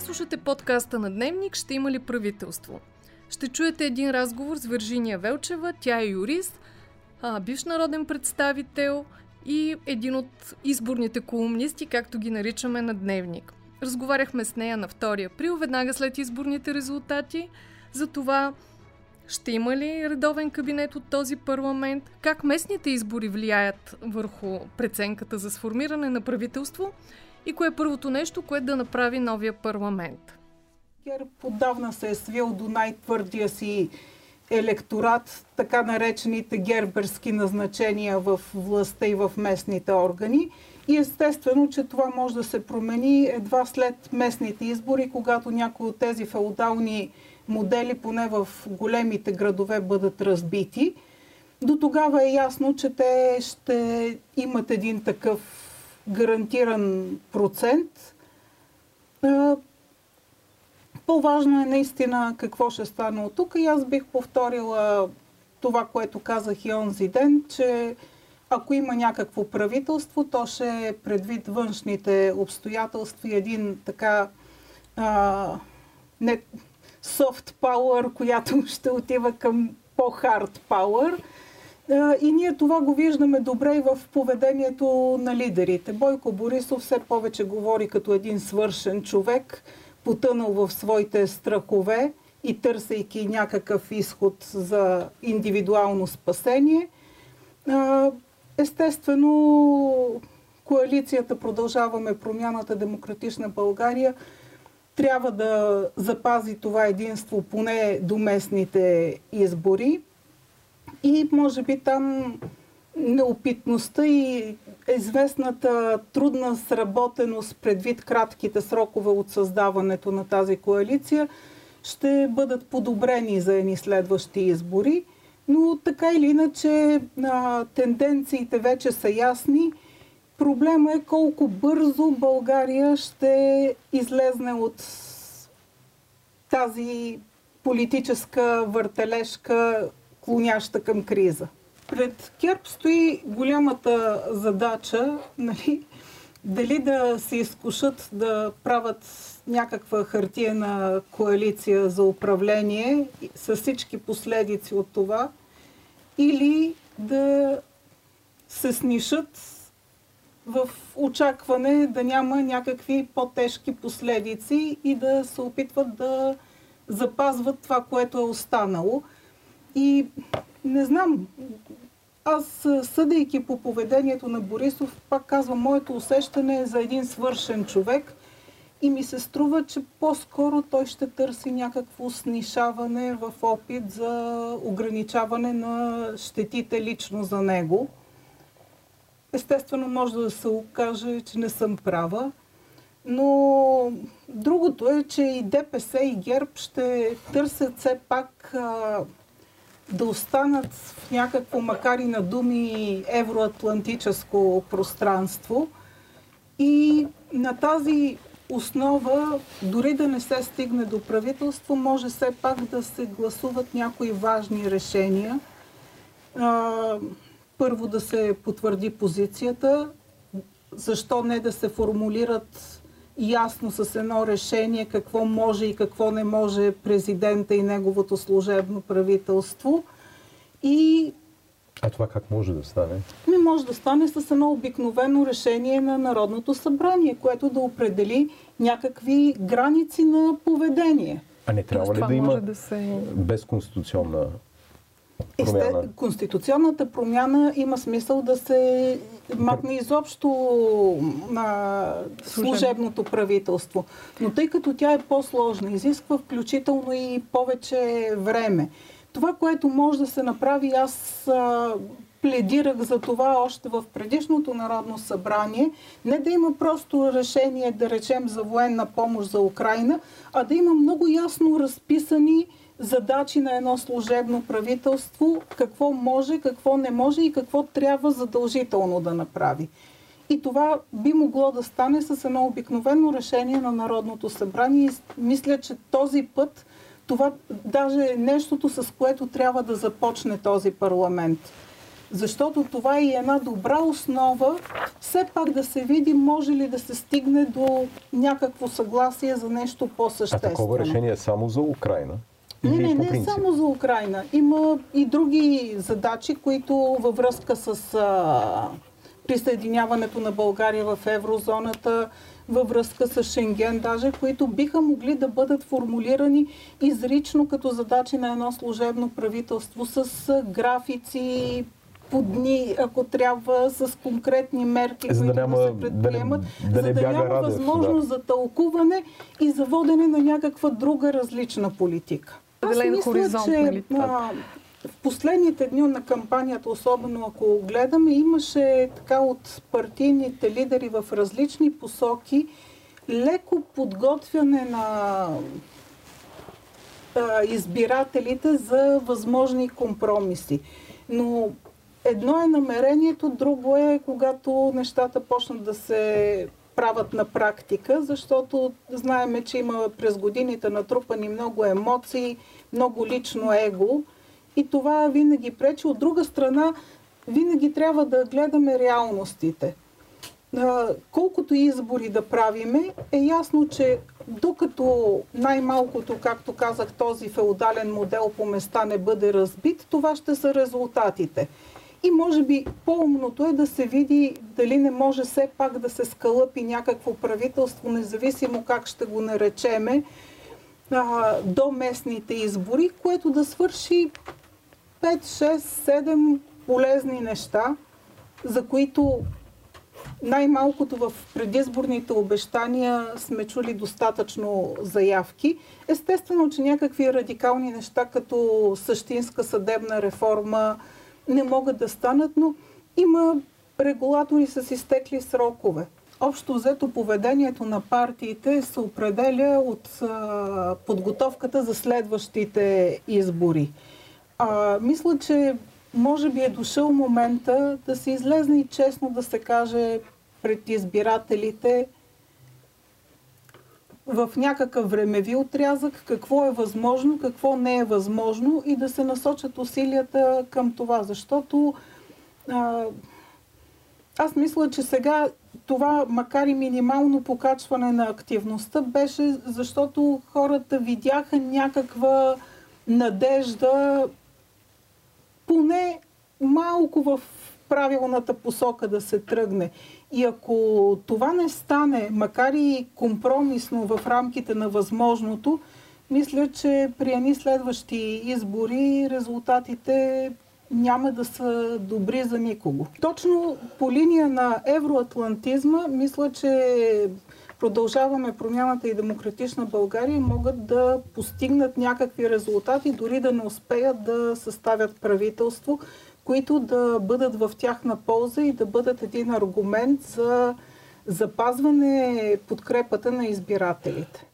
Вие слушате подкаста на Дневник «Ще има ли правителство?». Ще чуете един разговор с Вържиния Велчева, тя е юрист, бивш народен представител и един от изборните колумнисти, както ги наричаме на Дневник. Разговаряхме с нея на 2 април, веднага след изборните резултати, за това ще има ли редовен кабинет от този парламент, как местните избори влияят върху преценката за сформиране на правителство и кое е първото нещо, което да направи новия парламент. ГЕРБ подавна се е свил до най-твърдия си електорат, така наречените герберски назначения в властта и в местните органи. И естествено, че това може да се промени едва след местните избори, когато някои от тези феодални модели, поне в големите градове, бъдат разбити. До тогава е ясно, че те ще имат един такъв гарантиран процент. По-важно е наистина какво ще стане от тук. И аз бих повторила това, което казах и онзи ден, че ако има някакво правителство, то ще е предвид външните обстоятелства и един така а, не soft power, която ще отива към по-hard power. И ние това го виждаме добре и в поведението на лидерите. Бойко Борисов все повече говори като един свършен човек, потънал в своите страхове и търсейки някакъв изход за индивидуално спасение. Естествено, коалицията Продължаваме промяната Демократична България трябва да запази това единство поне до местните избори. И може би там неопитността и известната трудна сработеност предвид кратките срокове от създаването на тази коалиция ще бъдат подобрени за едни следващи избори. Но така или иначе тенденциите вече са ясни. Проблема е колко бързо България ще излезне от тази политическа въртележка, клоняща към криза. Пред Керп стои голямата задача, нали, дали да се изкушат да правят някаква хартиена коалиция за управление с всички последици от това, или да се снишат в очакване да няма някакви по-тежки последици и да се опитват да запазват това, което е останало. И не знам, аз съдейки по поведението на Борисов, пак казвам, моето усещане е за един свършен човек и ми се струва, че по-скоро той ще търси някакво снишаване в опит за ограничаване на щетите лично за него. Естествено, може да се окаже, че не съм права. Но другото е, че и ДПС и ГЕРБ ще търсят все пак да останат в някакво, макар и на думи, евроатлантическо пространство. И на тази основа, дори да не се стигне до правителство, може все пак да се гласуват някои важни решения. Първо да се потвърди позицията, защо не да се формулират ясно с едно решение какво може и какво не може президента и неговото служебно правителство. И а това как може да стане? Ми може да стане с едно обикновено решение на Народното събрание, което да определи някакви граници на поведение. А не трябва ли да има да се... безконституционна промяна? Конституционната промяна има смисъл да се махне изобщо на служебното правителство. Но тъй като тя е по-сложна, изисква включително и повече време. Това, което може да се направи, аз а, пледирах за това още в предишното Народно събрание, не да има просто решение, да речем, за военна помощ за Украина, а да има много ясно разписани задачи на едно служебно правителство, какво може, какво не може и какво трябва задължително да направи. И това би могло да стане с едно обикновено решение на Народното събрание. И мисля, че този път това даже е нещото, с което трябва да започне този парламент. Защото това е една добра основа, все пак да се види може ли да се стигне до някакво съгласие за нещо по-съществено. А такова решение е само за Украина? Не, не, не само за Украина. Има и други задачи, които във връзка с а, присъединяването на България в еврозоната, във връзка с Шенген, даже, които биха могли да бъдат формулирани изрично като задачи на едно служебно правителство с графици, по дни, ако трябва, с конкретни мерки, за които да, няма, да се предприемат, да не, да за да няма Радев, възможност да. за тълкуване и за водене на някаква друга различна политика. Аз мисля, хоризонт, че нали? а, в последните дни на кампанията, особено ако гледаме, имаше така от партийните лидери в различни посоки леко подготвяне на а, избирателите за възможни компромиси. Но едно е намерението, друго е когато нещата почнат да се правят на практика, защото знаеме, че има през годините натрупани много емоции, много лично его и това винаги пречи. От друга страна, винаги трябва да гледаме реалностите. Колкото избори да правиме, е ясно, че докато най-малкото, както казах, този феодален модел по места не бъде разбит, това ще са резултатите. И може би по-умното е да се види дали не може все пак да се скалъпи някакво правителство, независимо как ще го наречеме, до местните избори, което да свърши 5, 6, 7 полезни неща, за които най-малкото в предизборните обещания сме чули достатъчно заявки. Естествено, че някакви радикални неща, като същинска съдебна реформа, не могат да станат, но има регулатори с изтекли срокове. Общо взето поведението на партиите се определя от подготовката за следващите избори. А, мисля, че може би е дошъл момента да се излезне и честно да се каже пред избирателите в някакъв времеви отрязък какво е възможно, какво не е възможно и да се насочат усилията към това. Защото а, аз мисля, че сега това, макар и минимално покачване на активността, беше защото хората видяха някаква надежда поне малко в правилната посока да се тръгне. И ако това не стане, макар и компромисно в рамките на възможното, мисля, че при едни следващи избори резултатите няма да са добри за никого. Точно по линия на евроатлантизма, мисля, че продължаваме промяната и демократична България могат да постигнат някакви резултати, дори да не успеят да съставят правителство, които да бъдат в тяхна полза и да бъдат един аргумент за запазване подкрепата на избирателите.